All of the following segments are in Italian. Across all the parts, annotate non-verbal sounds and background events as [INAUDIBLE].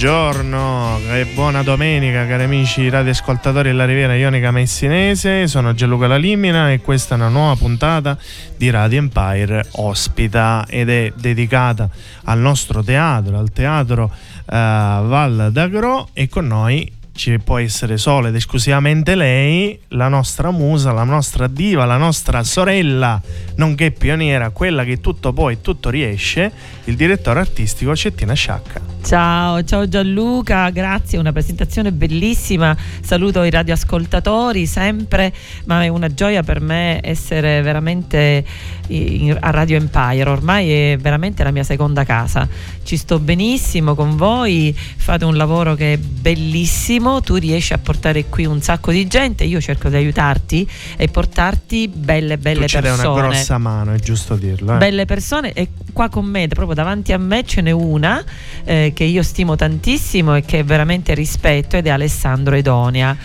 Buongiorno e buona domenica cari amici radioascoltatori della Riviera Ionica Messinese, sono Gianluca Lalimina e questa è una nuova puntata di Radio Empire Ospita ed è dedicata al nostro teatro, al teatro eh, Val d'Agro e con noi ci può essere solo ed esclusivamente lei, la nostra musa, la nostra diva, la nostra sorella, nonché pioniera, quella che tutto può e tutto riesce, il direttore artistico Cettina Sciacca. Ciao, ciao Gianluca, grazie, una presentazione bellissima. Saluto i radioascoltatori sempre, ma è una gioia per me essere veramente a Radio Empire. Ormai è veramente la mia seconda casa. Ci sto benissimo con voi, fate un lavoro che è bellissimo, tu riesci a portare qui un sacco di gente, io cerco di aiutarti e portarti belle belle tu persone. una grossa mano, è giusto dirlo. eh. Belle persone e qua con me, proprio davanti a me ce n'è una eh, che io stimo tantissimo e che veramente rispetto ed è Alessandro Edonia.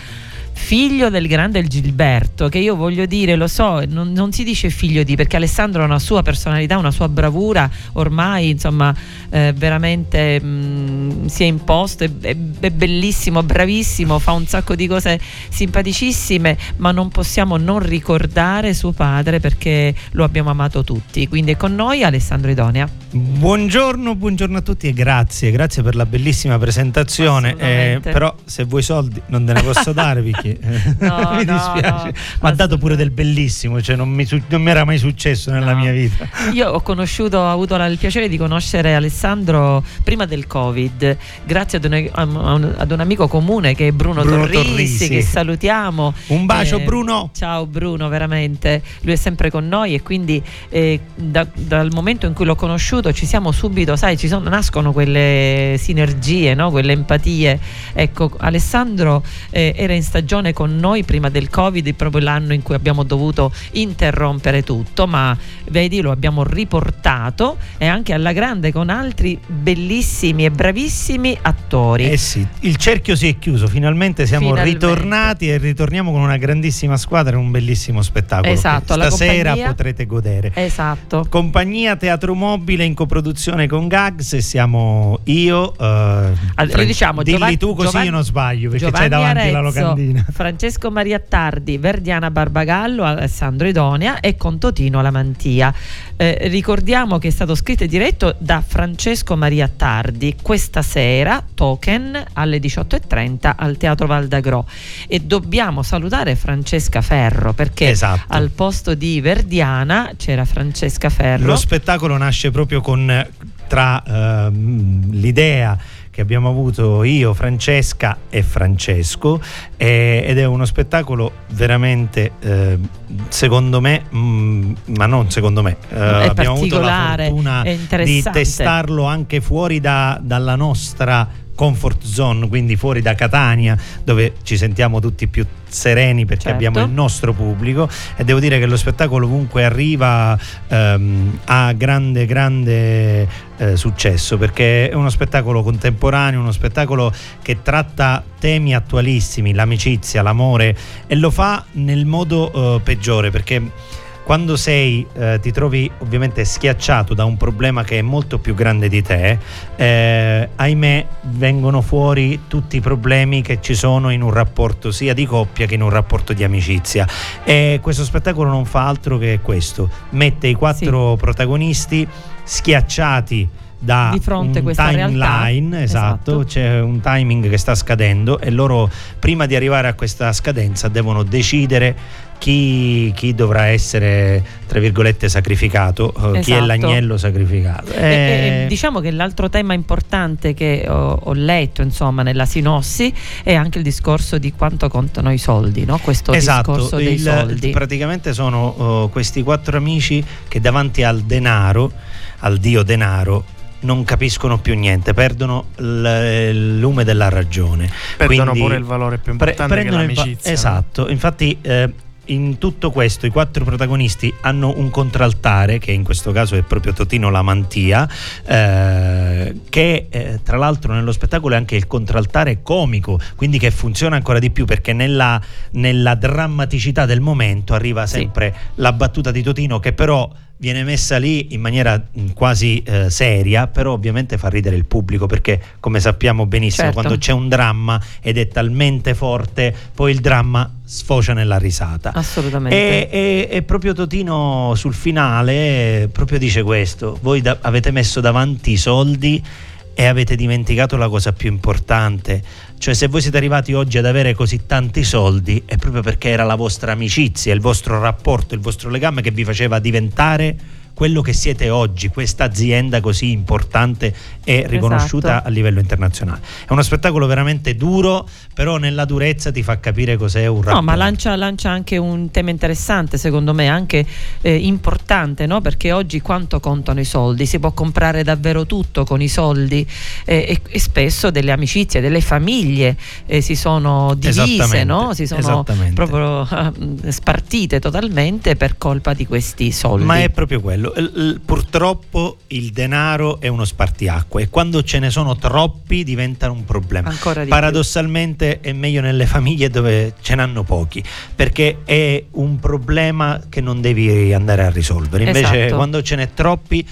Figlio del grande Gilberto, che io voglio dire, lo so, non, non si dice figlio di, perché Alessandro ha una sua personalità, una sua bravura, ormai insomma eh, veramente mh, si è imposto, è, è- è bellissimo, bravissimo, fa un sacco di cose simpaticissime, ma non possiamo non ricordare suo padre perché lo abbiamo amato tutti. Quindi è con noi Alessandro Edonia. Buongiorno, buongiorno a tutti e grazie, grazie per la bellissima presentazione. Eh, però se vuoi soldi non te ne posso dare perché No, [LAUGHS] mi dispiace. no, Ma ha dato pure del bellissimo, cioè non mi, non mi era mai successo nella mia vita. Io ho conosciuto, ho avuto il piacere di conoscere Alessandro prima del Covid, grazie ad un- ad un amico comune che è Bruno, Bruno Torrisi, Torrisi. che salutiamo. Un bacio Eh, Bruno. Ciao Bruno, veramente, lui è sempre con noi e quindi eh, da- dal momento in cui l'ho conosciuto ci siamo subito, sai, ci sono, nascono quelle sinergie, no? quelle empatie. Ecco, Alessandro eh, era in stagione con noi prima del Covid, proprio l'anno in cui abbiamo dovuto interrompere tutto, ma vedi, lo abbiamo riportato e anche alla grande con altri bellissimi e bravissimi attori. Eh sì, il cerchio si è chiuso, finalmente siamo Finalmente. ritornati e ritorniamo con una grandissima squadra e un bellissimo spettacolo. Esatto, Stasera compagnia- potrete godere. Esatto. Compagnia Teatro Mobile in coproduzione con Gags e siamo io. eh, Allora, diciamo, dilli Giovanni- tu così Giovanni- io non sbaglio perché Giovanni c'è davanti la Arezzo, locandina. Francesco Maria Tardi, Verdiana Barbagallo, Alessandro Idonia e con Totino Lamantia. Eh, ricordiamo che è stato scritto e diretto da Francesco Maria Tardi questa sera, token alle 18.30 al Teatro Valdagro e dobbiamo salutare Francesca Ferro perché Esatto. al posto di Verdiana c'era Francesca Ferro. Lo spettacolo nasce proprio con tra ehm, l'idea che abbiamo avuto io, Francesca e Francesco eh, ed è uno spettacolo veramente eh, secondo me, mm, ma non secondo me, eh, abbiamo avuto la fortuna di testarlo anche fuori da- dalla nostra comfort zone, quindi fuori da Catania, dove ci sentiamo tutti più sereni perché Certo. abbiamo il nostro pubblico e devo dire che lo spettacolo ovunque arriva ehm, ha grande grande eh, successo perché è uno spettacolo contemporaneo, uno spettacolo che tratta temi attualissimi, l'amicizia, l'amore e lo fa nel modo eh, peggiore perché quando sei, eh, ti trovi ovviamente schiacciato da un problema che è molto più grande di te, eh, ahimè vengono fuori tutti i problemi che ci sono in un rapporto sia di coppia che in un rapporto di amicizia. E questo spettacolo non fa altro che questo, mette i quattro protagonisti schiacciati da Di fronte un timeline, esatto, Esatto. c'è un timing che sta scadendo e loro prima di arrivare a questa scadenza devono decidere chi, chi dovrà essere tra virgolette sacrificato, eh, chi è Esatto. l'agnello sacrificato. E- e- Eh, diciamo che l'altro tema importante che ho, ho letto insomma nella sinossi è anche il discorso di quanto contano i soldi, no? questo Esatto, discorso dei il- soldi. praticamente sono oh, questi quattro amici che davanti al denaro, al dio denaro, non capiscono più niente, perdono l- il lume della ragione. Perdono Quindi pure il valore più pre- importante il va- l'amicizia. no? esatto, infatti eh, in tutto questo i quattro protagonisti hanno un contraltare, che in questo caso è proprio Totino Lamantia, eh, che eh, tra l'altro nello spettacolo è anche il contraltare comico, quindi che funziona ancora di più perché nella, nella drammaticità del momento arriva Sì. sempre la battuta di Totino che però viene messa lì in maniera mh, quasi eh, seria, però ovviamente fa ridere il pubblico perché come sappiamo benissimo Certo. quando c'è un dramma ed è talmente forte, poi il dramma sfocia nella risata. Assolutamente. E, e- e proprio Totino sul finale proprio dice questo, voi da- avete messo davanti i soldi e avete dimenticato la cosa più importante, cioè se voi siete arrivati oggi ad avere così tanti soldi è proprio perché era la vostra amicizia, il vostro rapporto, il vostro legame che vi faceva diventare quello che siete oggi, questa azienda così importante e riconosciuta Esatto. a livello internazionale. È uno spettacolo veramente duro, però nella durezza ti fa capire cos'è un rapporto. No, ma lancia, lancia anche un tema interessante, secondo me, anche eh, importante, no? perché oggi quanto contano i soldi? Si può comprare davvero tutto con i soldi eh, e, e spesso delle amicizie, delle famiglie eh, si sono divise, no? si sono proprio [LAUGHS] spartite totalmente per colpa di questi soldi. Ma è proprio quello. Il- purtroppo il denaro è uno spartiacque e quando ce ne sono troppi diventa un problema. Ancora di Paradossalmente è meglio nelle [LAUGHS] famiglie dove ce n'hanno pochi, perché è un problema che non devi andare a risolvere. Invece Esatto. quando ce n'è troppi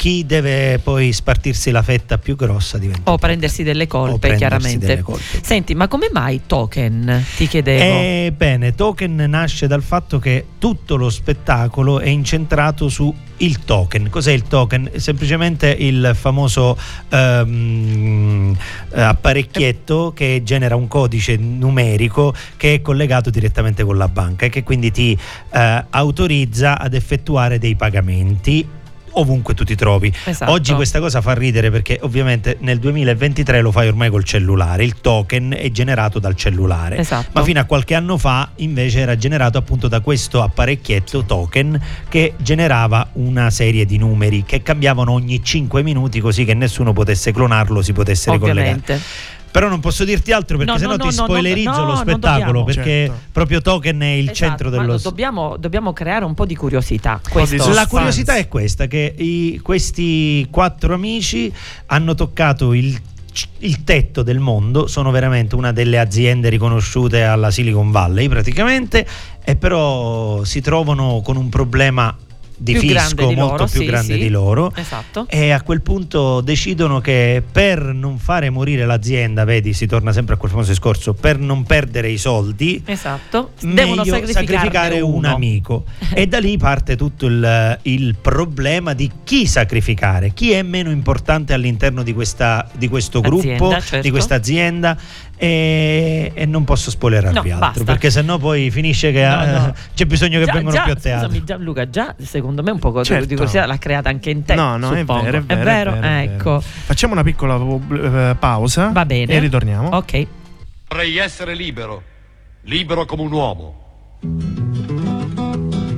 chi deve poi spartirsi la fetta più grossa diventa o prendersi delle colpe, prendersi chiaramente. delle colpe. Senti, ma come mai token? Ti chiedevo. Ebbene, Token nasce dal fatto che tutto lo spettacolo è incentrato su il token. Cos'è il token? Semplicemente il famoso eh, apparecchietto che genera un codice numerico che è collegato direttamente con la banca e che quindi ti eh, autorizza ad effettuare dei pagamenti ovunque tu ti trovi. Esatto. Oggi questa cosa fa ridere perché ovviamente nel 2023 lo fai ormai col cellulare, il token è generato dal cellulare. Esatto. Ma fino a qualche anno fa invece era generato appunto da questo apparecchietto token che generava una serie di numeri che cambiavano ogni 5 minuti così che nessuno potesse clonarlo, si potesse ricollegare. Ovviamente. Però non posso dirti altro perché No, sennò no, ti no, spoilerizzo no, lo spettacolo perché Certo. proprio token è il Esatto, centro ma dello dobbiamo, dobbiamo creare un po' di curiosità. Questo- la curiosità è questa, che i- questi quattro amici hanno toccato il, il tetto del mondo, sono veramente una delle aziende riconosciute alla Silicon Valley praticamente, e però si trovano con un problema di Più fisco di molto loro, più sì, grande sì. di loro. Esatto. E a quel punto decidono che per non fare morire l'azienda, vedi, si torna sempre a quel famoso discorso, per non perdere i soldi, Esatto. Devono sacrificare un amico [LAUGHS] e da lì parte tutto il, il problema di chi sacrificare chi è meno importante all'interno di, questa, di questo gruppo Azienda, certo. di questa azienda e, e non posso spoilerarvi No, altro basta. perché sennò poi finisce che No, eh, no. c'è bisogno che Già- vengano già- più a teatro Scusami Gianluca, già secondo me un po' di Certo. curiosità l'ha creata anche in te. No, no, è vero, è vero, è vero, è vero. ecco. Facciamo una piccola eh, pausa. Va bene. E ritorniamo. Ok. Vorrei essere libero, libero come un uomo.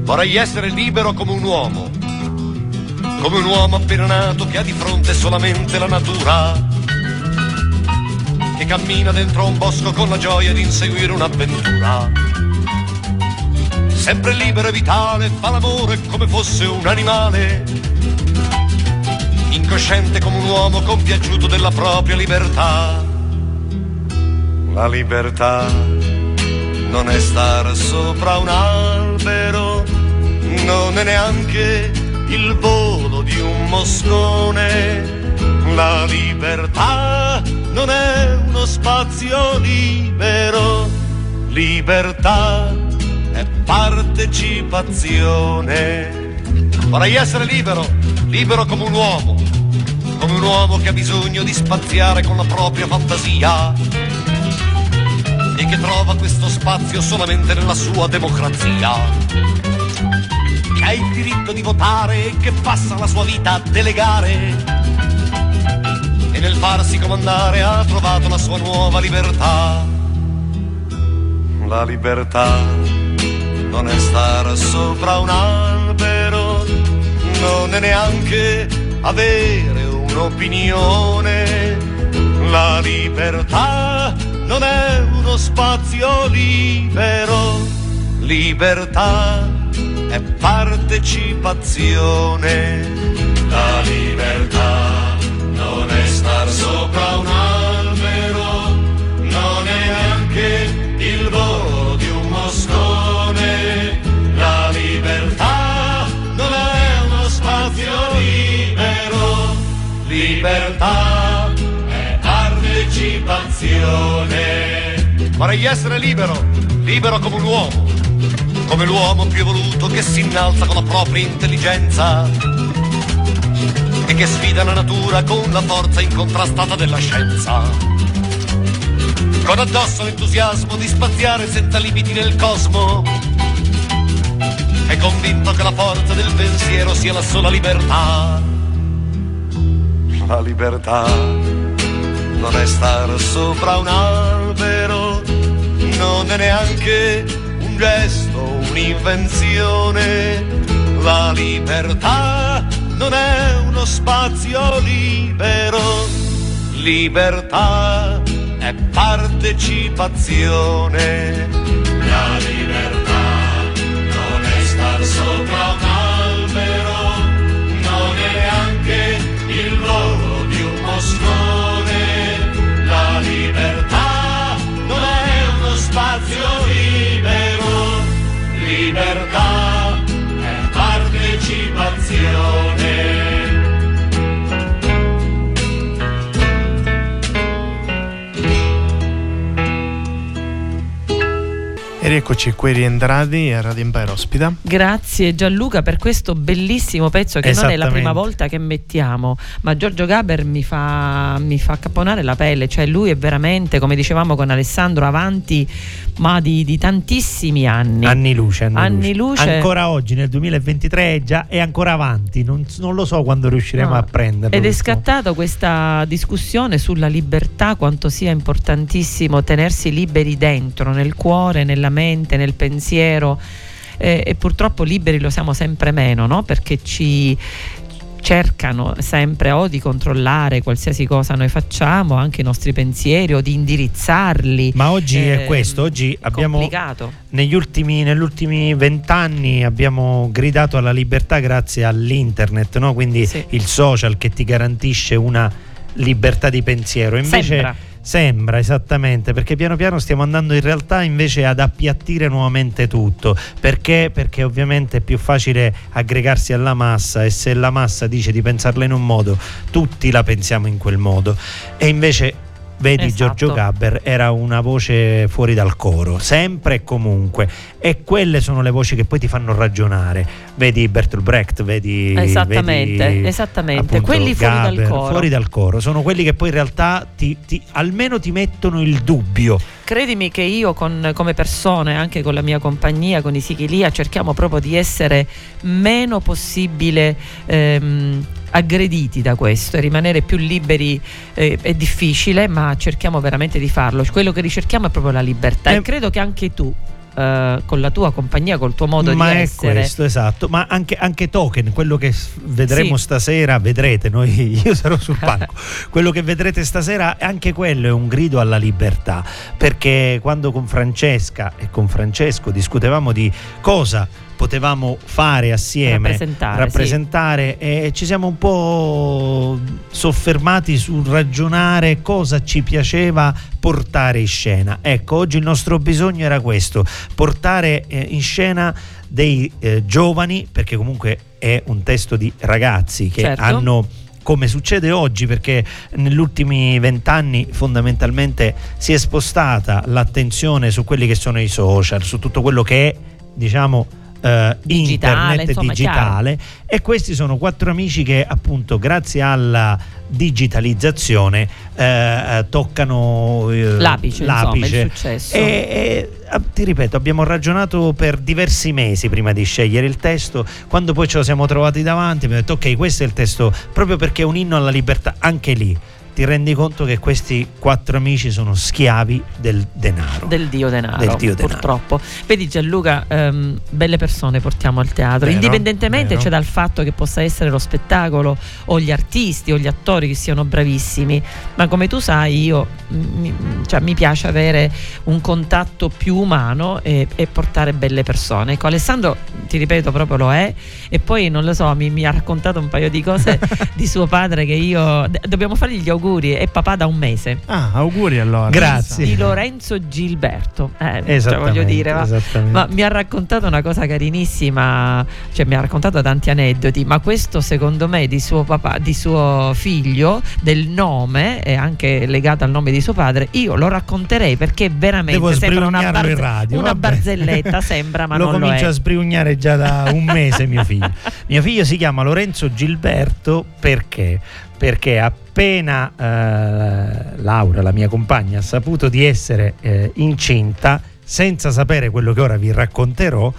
Vorrei essere libero come un uomo, come un uomo appena nato che ha di fronte solamente la natura. Che cammina dentro un bosco con la gioia di inseguire un'avventura. Sempre libero e vitale, fa l'amore come fosse un animale. Incosciente come un uomo compiaciuto della propria libertà. La libertà non è stare sopra un albero, non è neanche il volo di un moscone. La libertà non è uno spazio libero, libertà è partecipazione. Vorrei essere libero, libero come un uomo, come un uomo che ha bisogno di spaziare con la propria fantasia e che trova questo spazio solamente nella sua democrazia. Che ha il diritto di votare e che passa la sua vita a delegare. Nel farsi comandare ha trovato la sua nuova libertà. La libertà non è stare sopra un albero, non è neanche avere un'opinione. La libertà non è uno spazio libero, libertà è partecipazione. La libertà star sopra un albero, non è neanche il volo di un moscone. La libertà non è uno spazio libero, libertà è partecipazione. Vorrei essere libero, libero come un uomo, come l'uomo più evoluto che si innalza con la propria intelligenza e che sfida la natura con la forza incontrastata della scienza. Con addosso l'entusiasmo di spaziare senza limiti nel cosmo. È convinto che la forza del pensiero sia la sola libertà. La libertà non è stare sopra un albero, non è neanche un gesto, un'invenzione. La libertà non è uno spazio libero, libertà è partecipazione. La libertà rieccoci qui rientrati a Radio Empire Ospita. Grazie Gianluca per questo bellissimo pezzo che non è la prima volta che mettiamo, ma Giorgio Gaber mi fa, mi fa caponare la pelle, cioè lui è veramente, come dicevamo con Alessandro, avanti ma di, di tantissimi anni. Anni luce, anni, Anni luce. Ancora oggi, nel 2023, è già è ancora avanti. Non, non lo so quando riusciremo No. a prenderlo. Ed è scattata questa discussione sulla libertà, quanto sia importantissimo tenersi liberi dentro, nel cuore, nella mente, nel pensiero. Eh, e purtroppo liberi lo siamo sempre meno, no? Perché ci cercano sempre o di controllare qualsiasi cosa noi facciamo, anche i nostri pensieri, o di indirizzarli. Ma oggi è Eh, questo, oggi è abbiamo complicato. negli ultimi, negli ultimi vent'anni abbiamo gridato alla libertà grazie all'internet, no? quindi Sì. il social che ti garantisce una libertà di pensiero. Invece Sembra. Sembra esattamente, perché piano piano stiamo andando in realtà invece ad appiattire nuovamente tutto. Perché? Perché ovviamente è più facile aggregarsi alla massa e se la massa dice di pensarla in un modo, tutti la pensiamo in quel modo. E invece vedi Esatto. Giorgio Gabber era una voce fuori dal coro, sempre e comunque. E quelle sono le voci che poi ti fanno ragionare. Vedi Bertolt Brecht, vedi Esattamente, vedi, esattamente. appunto, Quelli fuori dal fuori dal coro. Sono quelli che poi in realtà ti, ti- almeno ti mettono il dubbio. Credimi che io con- come persone, anche con la mia compagnia, con i Sichilia, cerchiamo proprio di essere meno possibile ehm, aggrediti da questo e rimanere più liberi eh, è difficile, ma cerchiamo veramente di farlo. Quello che ricerchiamo è proprio la libertà Eh, e credo che anche tu eh, con la tua compagnia, col tuo modo ma di è essere. questo, esatto. Ma anche, anche Token, quello che vedremo Sì. stasera, vedrete, noi, [LAUGHS] io sarò sul palco. [LAUGHS] quello che vedrete stasera, anche quello è un grido alla libertà. Perché quando con Francesca e con Francesco discutevamo di cosa potevamo fare assieme, Rappresentare, rappresentare, e ci siamo un po' soffermati sul ragionare cosa ci piaceva portare in scena. Ecco, oggi il nostro bisogno era questo, portare eh, in scena dei eh, giovani, perché comunque è un testo di ragazzi che Certo. hanno come succede oggi perché negli ultimi vent'anni fondamentalmente si è spostata l'attenzione su quelli che sono i social, su tutto quello che è diciamo eh, Digitale, internet insomma, digitale e questi sono quattro amici che appunto grazie alla digitalizzazione eh, eh, toccano eh, L'apice, insomma, il successo. e, e, ah, ti ripeto, abbiamo ragionato per diversi mesi prima di scegliere il testo. Quando poi ce lo siamo trovati davanti, abbiamo detto: Ok, questo è il testo proprio perché è un inno alla libertà. Anche lì ti rendi conto che questi quattro amici sono schiavi del denaro. del dio denaro, Del dio denaro. purtroppo. Vedi Gianluca, ehm, belle persone portiamo al teatro, Vero, indipendentemente vero. cioè, dal fatto che possa essere lo spettacolo o gli artisti o gli attori che siano bravissimi, ma come tu sai io mi, cioè, mi piace avere un contatto più umano e, e portare belle persone. Ecco, Alessandro, ti ripeto, proprio lo è e poi non lo so, mi, mi ha raccontato un paio di cose [LAUGHS] di suo padre che io... d- dobbiamo fargli gli auguri, è papà da un mese. Ah, auguri allora. Grazie. Di Lorenzo Gilberto, eh, cioè, voglio dire, ma, ma mi ha raccontato una cosa carinissima, cioè mi ha raccontato tanti aneddoti, ma questo secondo me di suo papà, di suo figlio, del nome e anche legato al nome di suo padre, io lo racconterei perché veramente Devo sembra una, in radio, una barzelletta, sembra, ma lo non lo comincio è. a sbrignare già da un mese mio figlio. [LAUGHS] mio figlio si chiama Lorenzo Gilberto perché? Perché appena eh, Laura, la mia compagna, ha saputo di essere eh, incinta, senza sapere quello che ora vi racconterò,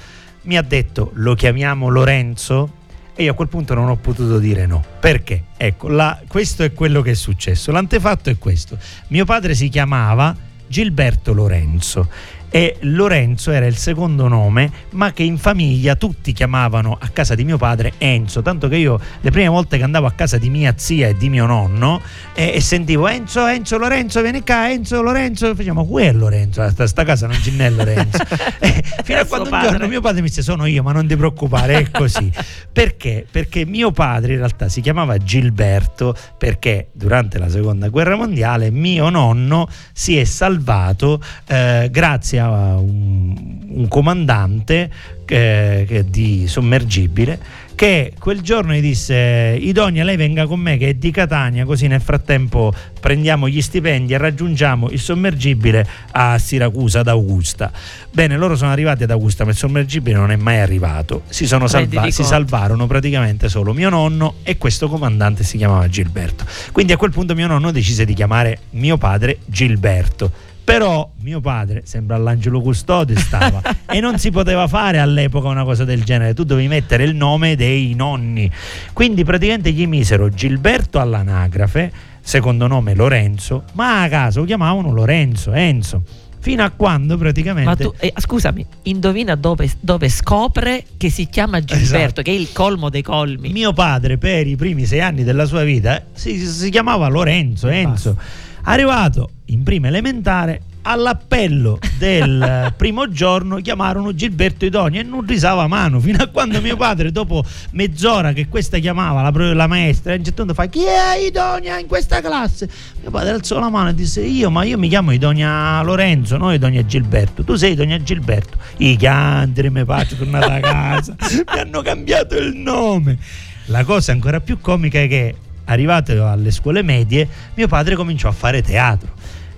mi ha detto lo chiamiamo Lorenzo? E io a quel punto non ho potuto dire no. Perché? Ecco, la- questo è quello che è successo. L'antefatto è questo. Mio padre si chiamava Gilberto Lorenzo e Lorenzo era il secondo nome, ma che in famiglia tutti chiamavano a casa di mio padre Enzo, tanto che io le prime volte che andavo a casa di mia zia e di mio nonno e, e sentivo Enzo, Enzo, Lorenzo, vieni qua, Enzo, Lorenzo, facciamo qui è Lorenzo, a sta, sta casa non ce n'è Lorenzo. [LAUGHS] E fino a quando un giorno mio padre mi disse sono io, ma non ti preoccupare, è così. Perché? Perché mio padre in realtà si chiamava Gilberto perché durante la seconda guerra mondiale mio nonno si è salvato eh, grazie a un, un comandante eh, di sommergibile che quel giorno gli disse Idonia lei venga con me che è di Catania così nel frattempo prendiamo gli stipendi e raggiungiamo il sommergibile a Siracusa ad Augusta bene loro sono arrivati ad Augusta ma il sommergibile non è mai arrivato. Si, sono salva- si salvarono praticamente solo mio nonno e questo comandante si chiamava Gilberto. Quindi a quel punto mio nonno decise di chiamare mio padre Gilberto però mio padre sembra all'angelo custode stava. [LAUGHS] E non si poteva fare all'epoca una cosa del genere. Tu dovevi mettere il nome dei nonni. Quindi praticamente gli misero Gilberto all'anagrafe secondo nome Lorenzo ma a caso lo chiamavano Lorenzo Enzo. Fino a quando praticamente Ma tu, eh, scusami, indovina dove, dove scopre che si chiama Gilberto, Esatto. che è il colmo dei colmi. mio padre per i primi sei anni della sua vita si, si chiamava Lorenzo Enzo arrivato in prima elementare all'appello del [LAUGHS] primo giorno chiamarono Gilberto Idonio e non risava mano fino a quando mio padre dopo mezz'ora che questa chiamava la, la maestra a un certo fa chi è Idonia in questa classe? Mio padre alzò la mano e disse io ma io mi chiamo Idonia Lorenzo non Idonia Gilberto. Tu sei Idonia Gilberto. I chiantri mi faccio tornare a [LAUGHS] casa. Mi hanno cambiato il nome. La cosa ancora più comica è che arrivato alle scuole medie mio padre cominciò a fare teatro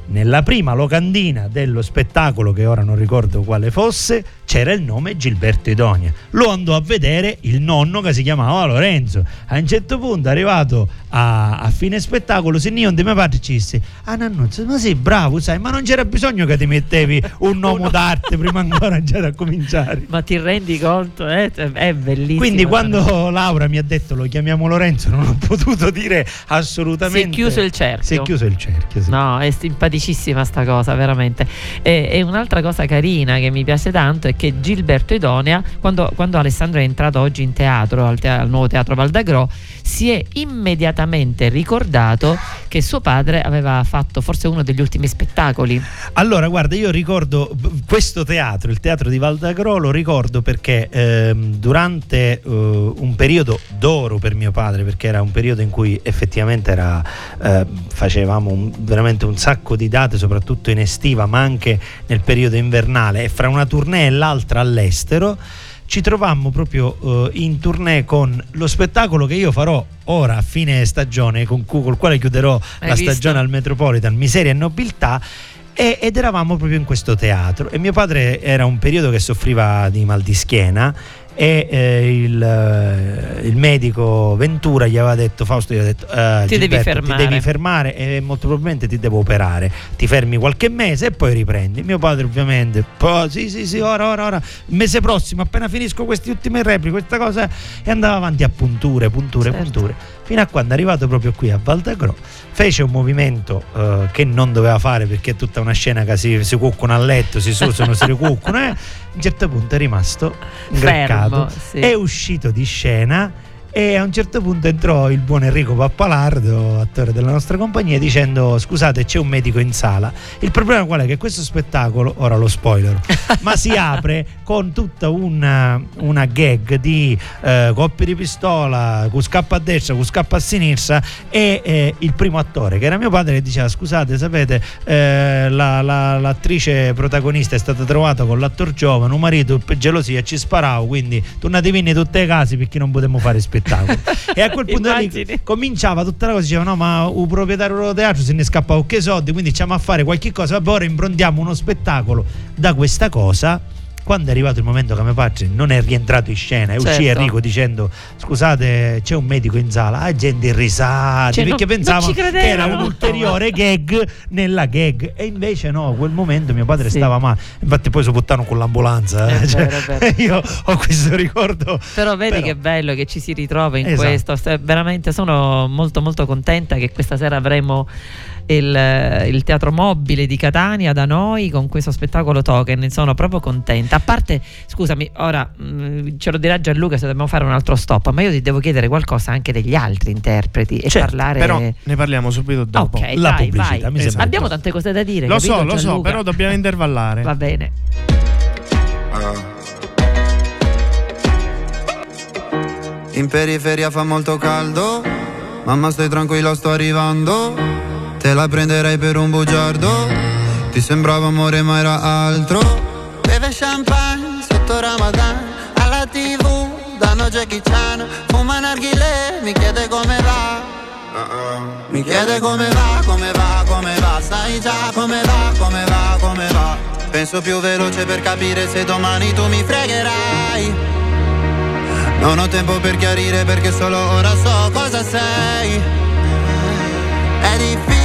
nella prima locandina dello spettacolo, che ora non ricordo quale fosse, c'era il nome Gilberto Idonia. Lo andò a vedere il nonno che si chiamava Lorenzo. A un certo punto, arrivato a, a fine spettacolo, se io di mio padre ci disse: Ah, Nannuzzo, ma sei bravo, sai, ma non c'era bisogno che ti mettevi un [LAUGHS] nome d'arte prima ancora già da cominciare. Ma ti rendi conto? Eh? È bellissimo. Quindi quando Laura mi ha detto lo chiamiamo Lorenzo non ho [LAUGHS] potuto dire assolutamente Si è chiuso il cerchio. Si è chiuso il cerchio, sì. No, è simpaticissimo. Simpaticissima sta cosa, veramente. E, e, un'altra cosa carina che mi piace tanto è che Gilberto Idonia, quando, quando Alessandro è entrato oggi in teatro, al, te- al nuovo teatro Valdagro, si è immediatamente ricordato che suo padre aveva fatto forse uno degli ultimi spettacoli. Allora, guarda, io ricordo questo teatro, il teatro di Valdagro, lo ricordo perché ehm, durante uh, un periodo d'oro per mio padre, perché era un periodo in cui effettivamente era, eh, facevamo un, veramente un sacco di date, soprattutto in estiva, ma anche nel periodo invernale, e fra una tournée e l'altra all'estero ci trovammo proprio uh, in tournée con lo spettacolo che io farò ora a fine stagione, con cui, col quale chiuderò Hai la visto? stagione al Metropolitan, Miseria e Nobiltà. E, ed eravamo proprio in questo teatro e mio padre era un periodo che soffriva di mal di schiena e eh, il, eh, il medico Ventura gli aveva detto Fausto gli aveva detto eh, Ti devi Gilberto, fermare." ti devi fermare e molto probabilmente ti devo operare ti fermi qualche mese e poi riprendi mio padre ovviamente "Po- sì sì sì ora ora ora il mese prossimo appena finisco queste ultime repliche questa cosa e andava avanti a punture punture Certo. punture fino a quando è arrivato proprio qui a Valdagro fece un movimento eh, che non doveva fare perché è tutta una scena che si, si cuccono a letto si susano si ricuccono eh. a un certo punto è rimasto ingreccato Fermo, sì. è uscito di scena e a un certo punto entrò il buon Enrico Pappalardo, attore della nostra compagnia, dicendo scusate c'è un medico in sala. Il problema qual è? Che questo spettacolo, ora lo spoiler, [LAUGHS] ma si apre con tutta una, una gag di eh, coppie di pistola, con scappa a destra, con scappa a sinistra e eh, il primo attore, che era mio padre, che diceva scusate sapete eh, la- la- l'attrice protagonista è stata trovata con l'attor giovane, un marito per gelosia ci sparavo, quindi tornate in tutte le case perché non potremmo fare spettacolo. E a quel punto lì cominciava tutta la cosa, diceva no ma il proprietario del teatro se ne scappa che soldi, quindi stiamo a fare qualche cosa, vabbè ora improntiamo uno spettacolo da questa cosa. Quando è arrivato il momento che mio padre non è rientrato in scena e uscì Certo. Enrico dicendo scusate c'è un medico in sala, la gente risate Cioè, perché non pensavano ci che era un ulteriore gag nella gag e invece no, quel momento mio padre Sì. stava male, infatti poi si buttarono con l'ambulanza. Eh, cioè, vero, vero. [LAUGHS] io ho questo ricordo. Però vedi Però- che bello che ci si ritrova in Esatto. questo. Veramente sono molto molto contenta che questa sera avremo il, il teatro mobile di Catania da noi con questo spettacolo token. Ne sono proprio contenta. A parte, scusami, ora mh, ce lo dirà Gianluca se dobbiamo fare un altro stop, ma io ti devo chiedere qualcosa anche degli altri interpreti e Certo, parlare. Però ne parliamo subito dopo. ok, La vai, pubblicità, vai. mi sembra Abbiamo tante cose da dire. Lo capito, so, lo so, Gianluca? però dobbiamo intervallare. Va bene. In periferia fa molto caldo, mamma stai tranquilla sto arrivando, te la prenderei per un bugiardo, ti sembrava amore ma era altro. Beve champagne sotto Ramadan, alla tv danno Jackie Chan, fuma narghile, mi chiede come va. Mi chiede come va, come va, come va, sai già come va, come va, come va. Penso più veloce per capire se domani tu mi fregherai. Non ho tempo per chiarire perché solo ora so cosa sei. È difficile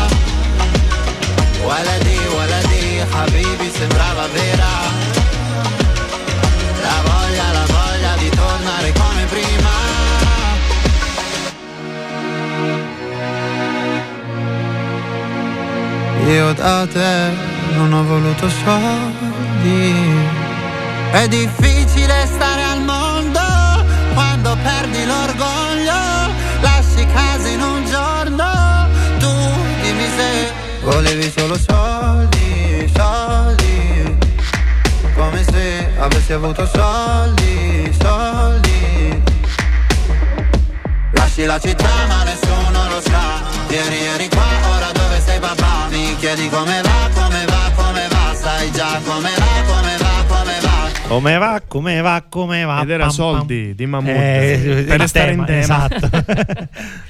Waladi, waladi, habibi sembrava vera La voglia, la voglia di tornare come prima Io da te non ho voluto soldi. È difficile stare volevi solo soldi, soldi Come se avessi avuto soldi, soldi Lasci la città ma nessuno lo sa Ieri eri qua, ora dove sei papà? Mi chiedi come va, come va, come va Sai già come va, come va, come va Come va, come va, come va. Ed era pam, pam. soldi di Mahmood. Eh, per restare in tema. Esatto.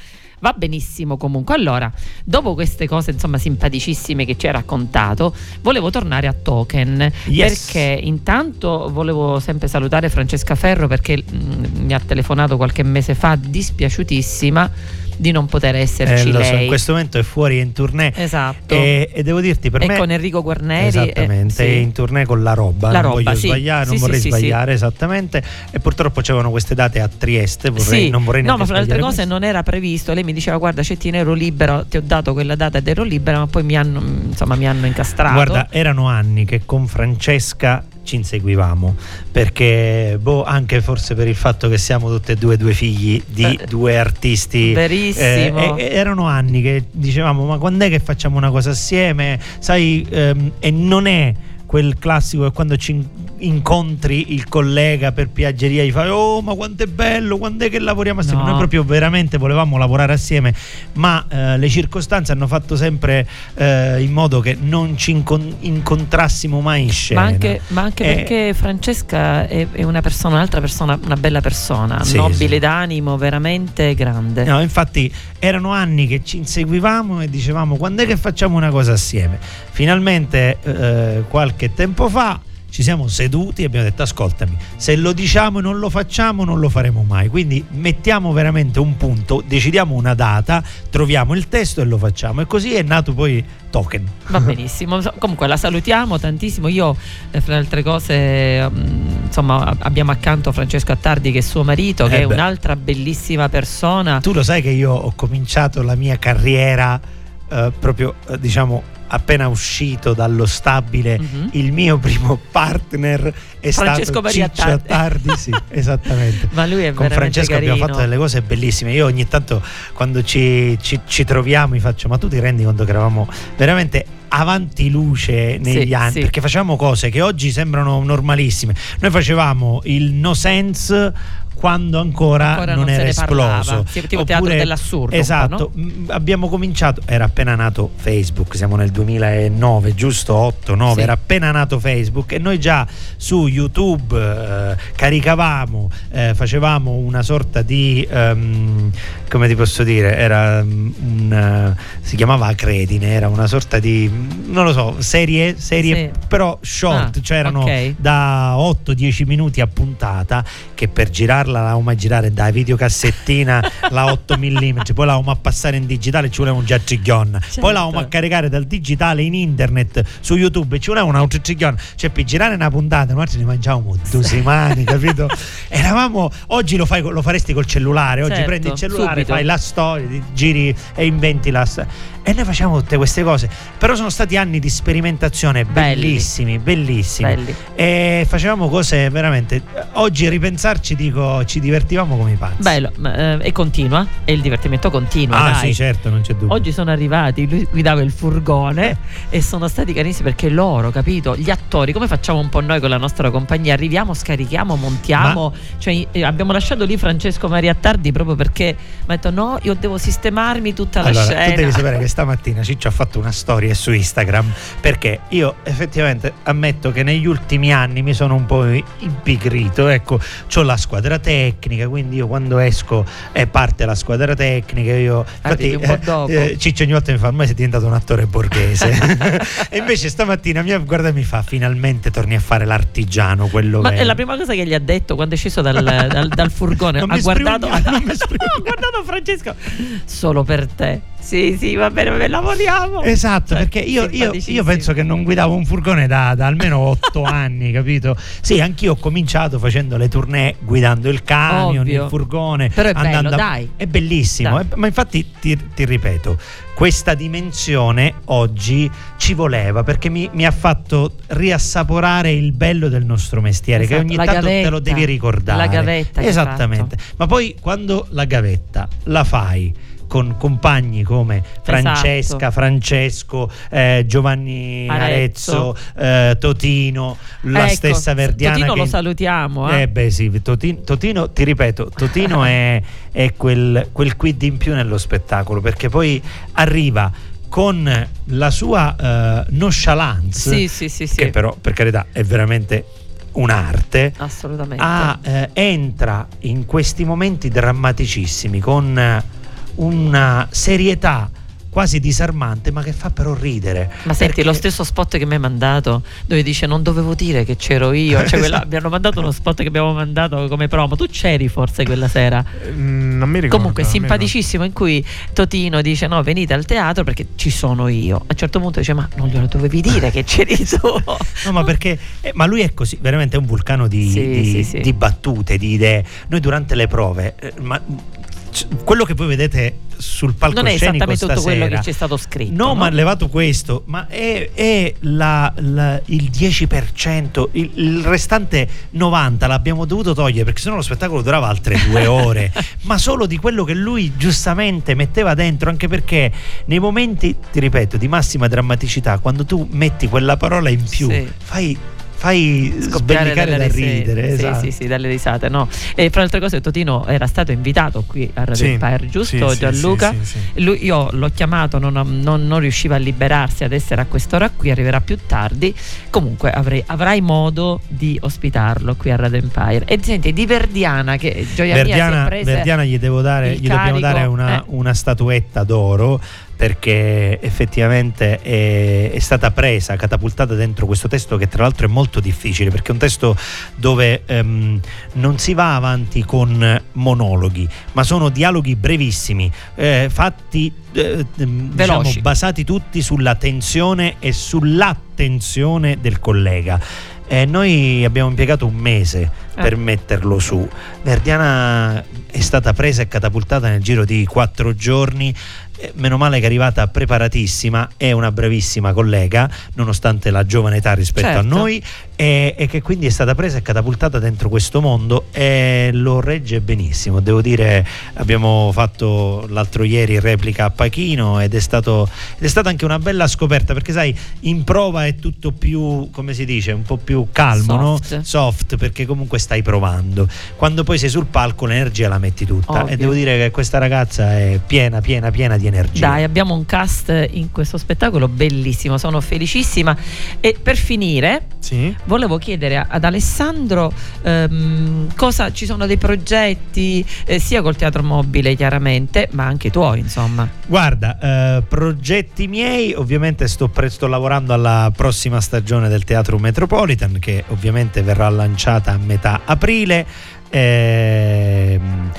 [LAUGHS] Va benissimo comunque. Allora, dopo queste cose insomma simpaticissime che ci hai raccontato, volevo tornare a Token. Yes. Perché intanto volevo sempre salutare Francesca Ferro perché mm, mi ha telefonato qualche mese fa dispiaciutissima di non poter esserci Eh, so, lei. in questo momento è fuori in tournée. Esatto. E, e devo dirti, per e me. con Enrico Guarneri. eh, Esattamente, è sì. in tournée con la roba. La non Roba, voglio sì. sbagliare, non Sì, vorrei sì, sì, sbagliare esattamente. E purtroppo c'erano queste date a Trieste. Vorrei, non vorrei no, ma fra le altre cose questo. non era previsto. Lei mi diceva: Guarda, Cettino ero libero, ti ho dato quella data ed ero libera, ma poi mi hanno, insomma, mi hanno incastrato. Guarda, erano anni che con Francesca ci inseguivamo perché boh, anche forse per il fatto che siamo tutti e due due figli di Eh, due artisti verissimo. eh, e- e erano anni che dicevamo ma quando è che facciamo una cosa assieme sai ehm, e non è quel classico che quando ci in- incontri il collega per piaggeria gli fai oh ma quanto è bello quando è che lavoriamo assieme No. noi proprio veramente volevamo lavorare assieme ma eh, le circostanze hanno fatto sempre eh, in modo che non ci incon- incontrassimo mai in scena Ma anche, ma anche Eh, perché Francesca è, è una persona, un'altra persona, una bella persona, Sì, nobile sì. d'animo, veramente grande. No, infatti erano anni che ci inseguivamo e dicevamo quando è che facciamo una cosa assieme. Finalmente eh, qualche tempo fa ci siamo seduti e abbiamo detto ascoltami, se lo diciamo e non lo facciamo non lo faremo mai. Quindi mettiamo veramente un punto, decidiamo una data, troviamo il testo e lo facciamo. E così è nato poi Token. Va benissimo. Comunque la salutiamo tantissimo. Io, eh, fra le altre cose, mm, insomma, abbiamo accanto Francesco Attardi, che è suo marito, che Eh è un'altra bellissima persona. Tu lo sai che io ho cominciato la mia carriera eh, proprio eh, diciamo appena uscito dallo stabile Mhm. il mio primo partner è Francesco stato Maria Ciccio Tardi. Tardi, sì, [LAUGHS] esattamente. Ma lui è Con Francesco abbiamo carino. fatto delle cose bellissime. Io ogni tanto quando ci, ci- ci troviamo mi faccio, ma tu ti rendi conto che eravamo veramente avanti luce negli Sì, anni sì. perché facevamo cose che oggi sembrano normalissime. Noi facevamo il no sense quando ancora, Ancora non, non era esploso. Sì, tipo teatro dell'assurdo Esatto, Mm, abbiamo cominciato, era appena nato Facebook, siamo nel 2009, giusto 8, 9, Sì. era appena nato Facebook e noi già su YouTube eh, caricavamo, eh, facevamo una sorta di, ehm, come ti posso dire, era mm, un, eh, si chiamava Acredine, era una sorta di, mm, non lo so, serie, serie Sì. però short, Ah, cioè erano ok. da 8-10 minuti a puntata che per girarla l'avevamo a girare da videocassettina [LAUGHS] la 8 mm poi l'avevamo a passare in digitale ci voleva un giaciglion Certo. poi l'avevamo a caricare dal digitale in internet su youtube ci voleva un altro giaciglion cioè per girare una puntata noi ce ne mangiavamo due settimane capito [LAUGHS] eravamo oggi lo, fai, lo faresti col cellulare oggi Certo, prendi il cellulare subito. fai la storia giri e inventi la storia e noi facciamo tutte queste cose però sono stati anni di sperimentazione Belli. bellissimi bellissimi Belli. e facevamo cose veramente oggi ripensarci dico ci divertivamo come i pazzi Bello, ma, eh, e continua, e il divertimento continua. ah dai. sì certo non c'è dubbio Oggi sono arrivati, lui guidava il furgone e sono stati carissimi perché loro, capito? Gli attori, come facciamo un po' noi con la nostra compagnia? Arriviamo, scarichiamo, montiamo. Cioè, eh, abbiamo lasciato lì Francesco Maria Tardi proprio perché mi ha detto: no, io devo sistemarmi tutta la allora, scena. tu devi sapere che [LAUGHS] stamattina Ciccio ha fatto una storia su Instagram perché io effettivamente ammetto che negli ultimi anni mi sono un po' impigrito. Ecco, ho la squadra tecnica, quindi io quando esco è parte la squadra tecnica, io un po' dopo. eh, Ciccio ogni volta mi fa ormai sei diventato un attore borghese. [LAUGHS] e invece stamattina mi guarda e mi fa finalmente torni a fare l'artigiano, quello Ma vero. è la prima cosa che gli ha detto quando è sceso dal, [LAUGHS] dal- dal furgone. Ha guardato, [LAUGHS] ha guardato Francesco solo per te. Sì, sì, va bene, va bene, lavoriamo. Esatto, Cioè, perché io, io- io penso che non guidavo un furgone da, da almeno otto [LAUGHS] anni, capito? Sì, anch'io ho cominciato facendo le tournée guidando il camion, Ovvio. il furgone. Però è bello, a- dai. È bellissimo, Dai. eh, ma infatti ti, ti ripeto, questa dimensione oggi ci voleva perché mi, mi ha fatto riassaporare il bello del nostro mestiere, che Esatto, ogni la tanto te lo gavetta. devi ricordare. La gavetta che Esattamente. Ma poi quando la gavetta la fai con compagni come Francesca, Esatto. Francesco, eh, Giovanni Arezzo. Arezzo, eh, Totino, la Ecco, stessa Verdiana. Totino che- lo salutiamo. Eh. Eh beh sì, Totino, Totino, ti ripeto, Totino [LAUGHS] è, è quel, quel quid in più nello spettacolo perché poi arriva con la sua eh, nonchalance, Sì, sì, sì, sì. che però per carità è veramente un'arte, Assolutamente. ah, eh, entra in questi momenti drammaticissimi con eh, una serietà quasi disarmante ma che fa però ridere Ma senti, Perché- lo stesso spot che mi hai mandato, dove dice non dovevo dire che c'ero io, cioè quella- [LAUGHS] Esatto. mi hanno mandato uno spot che abbiamo mandato come promo, tu c'eri forse quella sera? Mm, non mi ricordo. Comunque simpaticissimo in cui Totino dice no venite al teatro perché ci sono io. A un certo punto dice ma non glielo dovevi dire che c'eri tu. [LAUGHS] No, ma perché eh, ma lui è così, veramente è un vulcano di, Sì, di- sì, sì. di battute, di idee. Noi durante le prove, eh, ma quello che voi vedete sul Non è palcoscenico esattamente tutto quello stasera- che ci è stato scritto. No, no? ma levato questo, ma è, è la- la- il 10%, il, il restante 90% l'abbiamo dovuto togliere perché sennò lo spettacolo durava altre due [LAUGHS] ore, ma solo di quello che lui giustamente metteva dentro, anche perché nei momenti, ti ripeto, di massima drammaticità, quando tu metti quella parola in più, Sì. fai, fai dalle da ridere. sì, esatto. sì, sì, dalle risate, no. E fra le altre cose Totino era stato invitato qui a Radio Sì, Empire, giusto sì, Gianluca? sì. Lui- io l'ho chiamato, non, non- non riusciva a liberarsi ad essere a quest'ora qui, arriverà più tardi. Comunque avrei- avrai modo di ospitarlo qui a Radio Empire. E senti, di Verdiana, che gioia mia Verdiana, presa Verdiana gli, devo dare, gli dobbiamo carico, dare una, eh. una statuetta d'oro perché effettivamente è, è stata presa, catapultata dentro questo testo che tra l'altro è molto difficile perché è un testo dove ehm, non si va avanti con monologhi ma sono dialoghi brevissimi eh, fatti eh, ehm, diciamo, basati tutti sulla tensione e sull'attenzione del collega Eh, noi abbiamo impiegato un mese Eh. per metterlo su. Verdiana è stata presa e catapultata nel giro di quattro giorni. Eh, Meno male che è arrivata preparatissima, è una bravissima collega, nonostante la giovane età rispetto a Certo. noi, e, e che quindi è stata presa e catapultata dentro questo mondo e lo regge benissimo. Devo dire, abbiamo fatto l'altro ieri replica a Pachino ed è, stato, ed è stata anche una bella scoperta perché sai, in prova è tutto più, come si dice, un po' più calmo, no? Soft. soft perché comunque stai provando. Quando poi sei sul palco l'energia la metti tutta Ovvio. e devo dire che questa ragazza è piena, piena, piena di energia. Dai, abbiamo un cast in questo spettacolo bellissimo, sono felicissima. E per finire, Sì. volevo chiedere ad Alessandro ehm, cosa ci sono dei progetti eh, sia col teatro mobile chiaramente, ma anche tuoi, insomma. Guarda, eh, progetti miei, ovviamente sto, pre- sto lavorando alla prossima stagione del Teatro Metropolitan che ovviamente verrà lanciata a metà aprile. Ehm,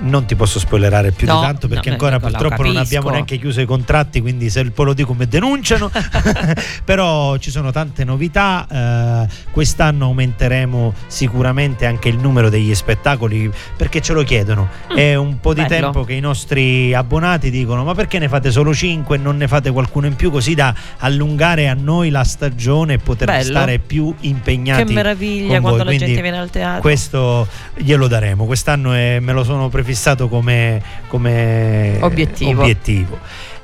non ti posso spoilerare più No, di tanto perché no, ancora ecco, purtroppo non abbiamo neanche chiuso i contratti, quindi se poi lo dico mi denunciano. [LAUGHS] [LAUGHS] Però ci sono tante novità. eh, quest'anno aumenteremo sicuramente anche il numero degli spettacoli perché ce lo chiedono. Mm, È un po' di bello. tempo che i nostri abbonati dicono: Ma perché ne fate solo 5 e non ne fate qualcuno in più? Così da allungare a noi la stagione e poter Bello. stare più impegnati. che meraviglia quando voi. la Quindi gente viene al teatro. Questo glielo daremo. Quest'anno è- me lo sono prefissato come, come Obiettivo. obiettivo.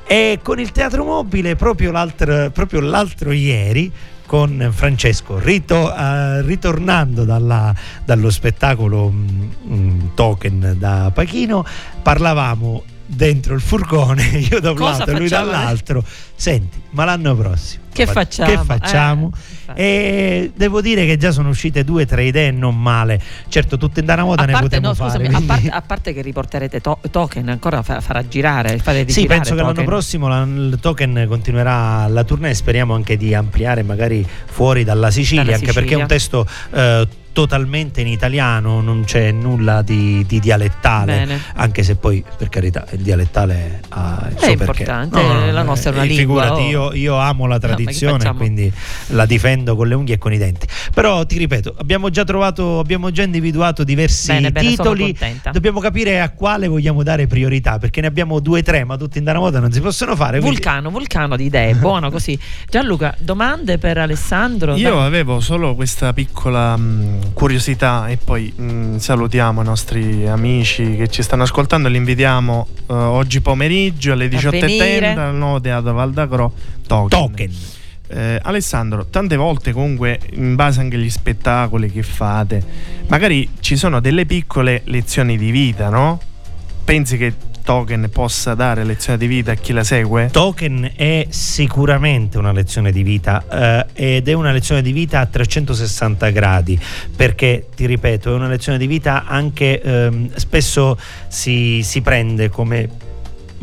E con il teatro mobile, proprio l'altro, proprio l'altro ieri, con Francesco, rito- eh, ritornando dalla- dallo spettacolo mm, mm, Token da Pachino, parlavamo dentro il furgone, [LAUGHS] io da un Cosa lato e lui eh? dall'altro. Senti, ma l'anno prossimo Che fa- facciamo? Che facciamo? Eh, e devo dire che già sono uscite due o tre idee non male. Certo, tutte in dana moda a ne parte, potremmo no, fare. scusami, a, parte, a parte che riporterete to- token, ancora fa- farà girare, fare Sì, penso che l'anno prossimo la- il token continuerà la tournée speriamo anche di ampliare magari fuori dalla Sicilia, Dalla anche perché è un Sicilia. testo eh, totalmente in italiano, non c'è nulla di, di dialettale, Bene. anche se poi per carità il dialettale ha il È suo perché. importante, la nostra è una eh, lingua, Figurati, oh. io, io amo la tradizione, quindi la difendo con le unghie e con i denti. Però ti ripeto, abbiamo già trovato, abbiamo già individuato diversi Bene, bene, titoli. contenta. Dobbiamo capire a quale vogliamo dare priorità, perché ne abbiamo due o tre, ma tutti in dana moda non si possono fare. quindi- Vulcano, vulcano di idee, buono così. Gianluca, domande per Alessandro? Io Dai. avevo solo questa piccola mh, curiosità e poi mh, salutiamo i nostri amici che ci stanno ascoltando li invitiamo eh, oggi pomeriggio alle venire. 18.30 al nuovo teatro Valdagro Token. Token. Eh, Alessandro, tante volte comunque in base anche agli spettacoli che fate, magari ci sono delle piccole lezioni di vita, no? Pensi che Token possa dare lezioni di vita a chi la segue? Token è sicuramente una lezione di vita eh, ed è una lezione di vita a 360 gradi perché ti ripeto è una lezione di vita anche ehm, spesso si, si prende come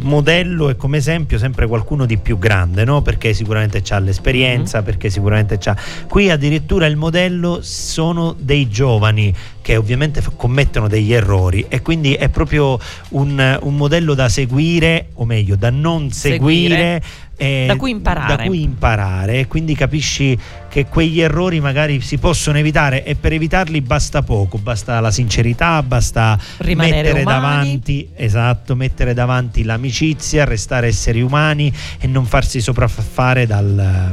modello e come esempio sempre qualcuno di più grande no? perché sicuramente ha l'esperienza perché sicuramente c'ha qui addirittura il modello sono dei giovani che ovviamente f- commettono degli errori e quindi è proprio un, un modello da seguire o meglio da non seguire, Seguire. Eh, Da cui imparare. da cui imparare e quindi capisci che quegli errori magari si possono evitare e per evitarli basta poco basta la sincerità basta Rimanere mettere umani. davanti esatto mettere davanti l'amicizia restare esseri umani e non farsi sopraffare dal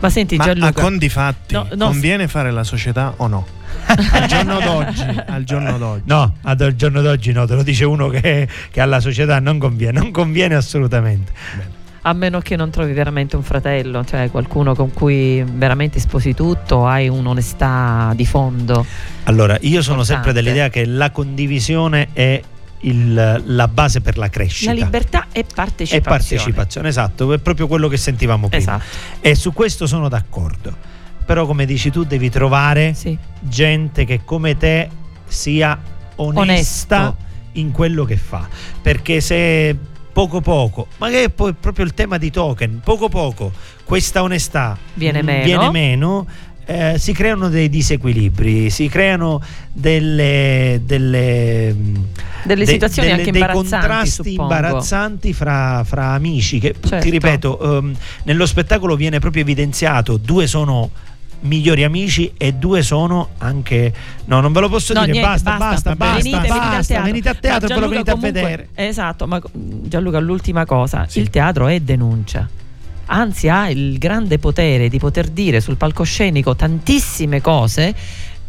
Ma senti Ma a Gianluca, conti fatti, No, no, conviene fare la società o no? al giorno d'oggi, al giorno d'oggi. No, ad al giorno d'oggi no, te lo dice uno che, che alla società non conviene, non conviene assolutamente. A meno che non trovi veramente un fratello, cioè qualcuno con cui veramente sposi tutto, hai un'onestà di fondo. Allora, io sono sempre Importante. dell'idea che la condivisione è il- la base per la crescita. La libertà è partecipazione. e partecipazione, esatto, è proprio quello che sentivamo prima. Esatto, E su questo sono d'accordo. Però come dici tu devi trovare sì. gente che come te sia onesta Onesto. in quello che fa. Perché se poco poco, ma che è poi proprio il tema di token, poco poco questa onestà Viene mm, meno. viene meno, eh, si creano dei disequilibri, si creano delle, delle, mm, Delle de- situazioni delle- anche dei imbarazzanti, contrasti suppongo. imbarazzanti fra, fra amici che Certo. ti ripeto ehm, nello spettacolo viene proprio evidenziato due sono migliori amici e due sono anche no non ve lo posso No, dire niente, basta basta basta venite, venite al basta teatro. venite a teatro e poi lo venite a comunque- vedere Esatto, ma Gianluca, l'ultima cosa, Sì. il teatro è denuncia. Anzi, ha il grande potere di poter dire sul palcoscenico tantissime cose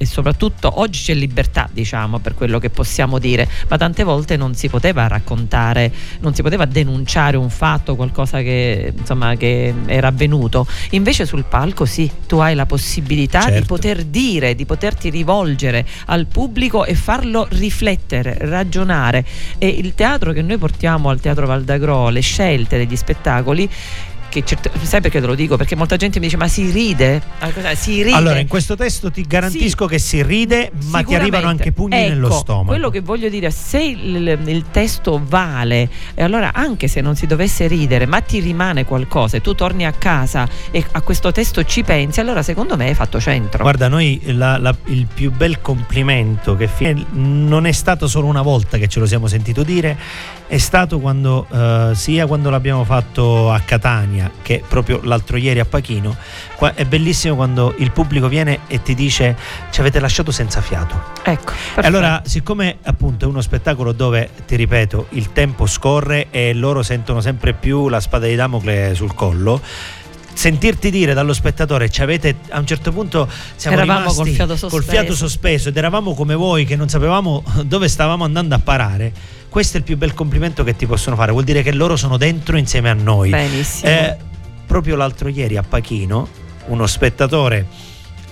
e soprattutto oggi c'è libertà, diciamo, per quello che possiamo dire, ma tante volte non si poteva raccontare, non si poteva denunciare un fatto, qualcosa che, insomma, che era avvenuto. Invece sul palco sì, tu hai la possibilità di Certo. poter dire, di poterti rivolgere al pubblico e farlo riflettere, ragionare. E il teatro che noi portiamo al Teatro Valdagro, le scelte degli spettacoli, che certe- sai perché te lo dico? Perché molta gente mi dice: Ma si ride? Ah, Si ride. allora in questo testo ti garantisco che si ride ma ti arrivano anche pugni Ecco, nello stomaco Quello che voglio dire, se il, il testo vale, e allora anche se non si dovesse ridere, ma ti rimane qualcosa e tu torni a casa e a questo testo ci pensi, allora secondo me hai fatto centro. Guarda, noi la- la- il più bel complimento che fi- non è stato solo una volta che ce lo siamo sentito dire, è stato quando eh, sia quando l'abbiamo fatto a Catania che proprio l'altro ieri a Pachino. Qua- è bellissimo quando il pubblico viene e ti dice ci avete lasciato senza fiato. ecco. E allora, siccome appunto è uno spettacolo dove, ti ripeto, il tempo scorre e loro sentono sempre più la spada di Damocle sul collo, sentirti dire dallo spettatore ci avete a un certo punto siamo Eravamo col fiato sospeso. fiato sospeso ed eravamo come voi che non sapevamo [LAUGHS] dove stavamo andando a parare questo è il più bel complimento che ti possono fare vuol dire che loro sono dentro insieme a noi Benissimo. eh, proprio l'altro ieri a Pachino uno spettatore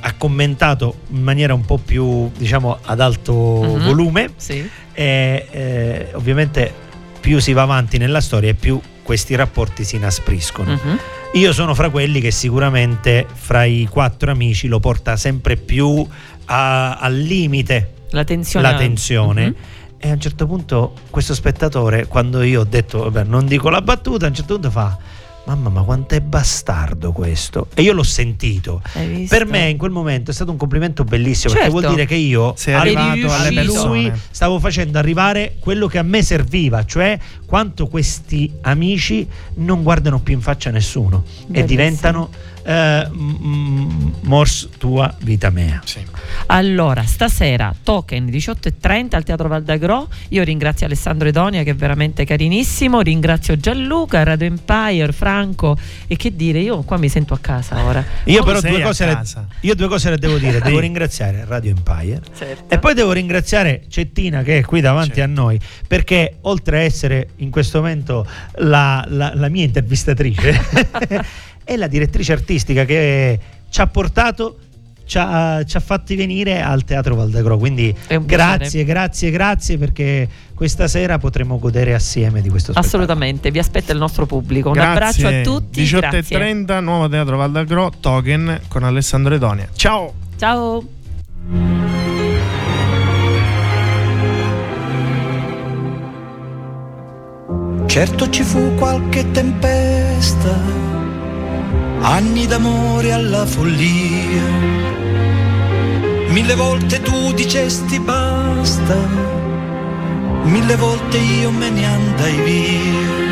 ha commentato in maniera un po' più diciamo ad alto Mhm. volume sì. e eh, ovviamente più si va avanti nella storia e più questi rapporti si inaspriscono. Mhm. Io sono fra quelli che sicuramente fra i quattro amici lo porta sempre più a- al limite La tensione. la tensione. Mhm. E a un certo punto questo spettatore, quando io ho detto, vabbè, non dico la battuta, a un certo punto fa, mamma ma quanto è bastardo questo. E io l'ho sentito. Hai visto? Per me in quel momento è stato un complimento bellissimo perché Certo. vuol dire che io Sei arrivato alle a lui persone. stavo facendo arrivare quello che a me serviva, cioè quanto questi amici non guardano più in faccia a nessuno e Bellissimo. diventano eh, mm, mors tua vita mea. Sì. Allora, stasera token 18.30 al Teatro Valdagro. Io ringrazio Alessandro Edonia che è veramente carinissimo. Ringrazio Gianluca, Radio Empire, Franco. E che dire, io qua mi sento a casa ora. Io Tu però due cose, le, io due cose le devo dire. [LAUGHS] Devo ringraziare Radio Empire Certo. e poi devo ringraziare Cettina che è qui davanti Certo. a noi perché oltre a essere in questo momento la, la- la mia intervistatrice [LAUGHS] [LAUGHS] è la direttrice artistica che ci ha portato ci ha, ci ha fatti venire al Teatro Valdagro quindi grazie grazie grazie perché questa sera potremo godere assieme di questo spettacolo Assolutamente, vi aspetta il nostro pubblico. Un Grazie. abbraccio a tutti. grazie. 18.30, nuovo teatro Valdagro, Token con Alessandro Edonia. Ciao! Ciao. Certo ci fu qualche tempesta, anni d'amore alla follia. Mille volte tu dicesti basta, mille volte io me ne andai via.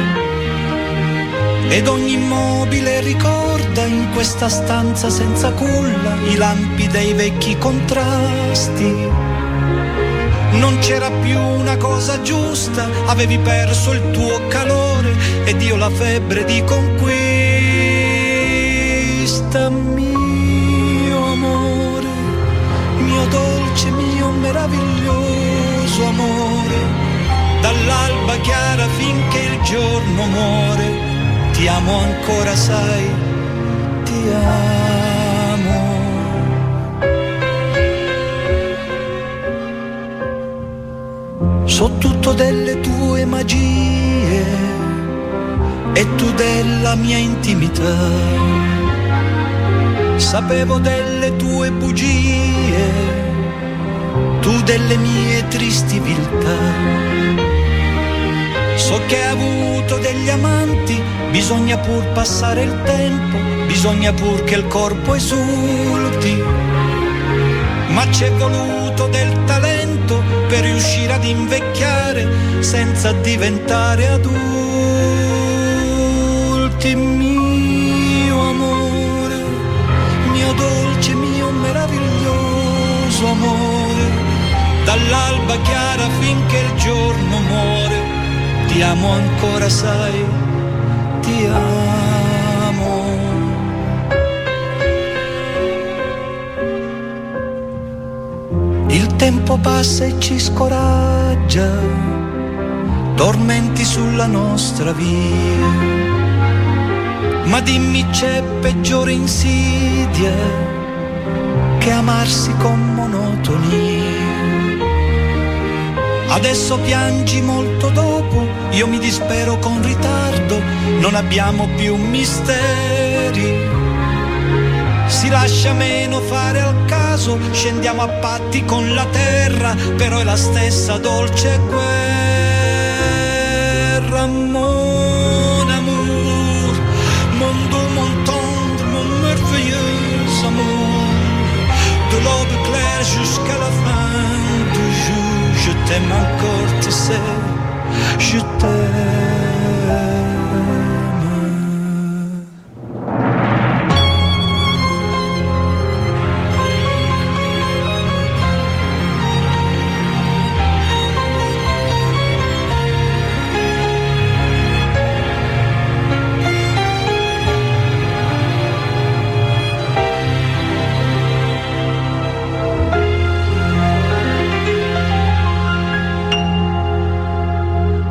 Ed ogni immobile ricorda in questa stanza senza culla i lampi dei vecchi contrasti. Non c'era più una cosa giusta, avevi perso il tuo calore ed io la febbre di conquista. Mio amore, mio dolce, mio meraviglioso amore, dall'alba chiara finché il giorno muore, ti amo ancora, sai, ti amo. So tutto delle tue magie e tu della mia intimità. Sapevo delle tue bugie, tu delle mie tristi viltà. So che hai avuto degli amanti, bisogna pur passare il tempo, bisogna pur che il corpo esulti ma c'è voluto del talento per riuscire ad invecchiare senza diventare adulti. Meraviglioso amore, dall'alba chiara finché il giorno muore, ti amo ancora, sai, ti amo. Il tempo passa e ci scoraggia, tormenti sulla nostra via. Ma dimmi c'è peggiore insidia che amarsi con monotonia. Adesso piangi molto dopo, io mi dispero con ritardo, non abbiamo più misteri. Si lascia meno fare al caso, scendiamo a patti con la terra, però è la stessa dolce guerra. Mon jusqu'à la fin du jour, je t'aime encore, tu sais, je t'aime.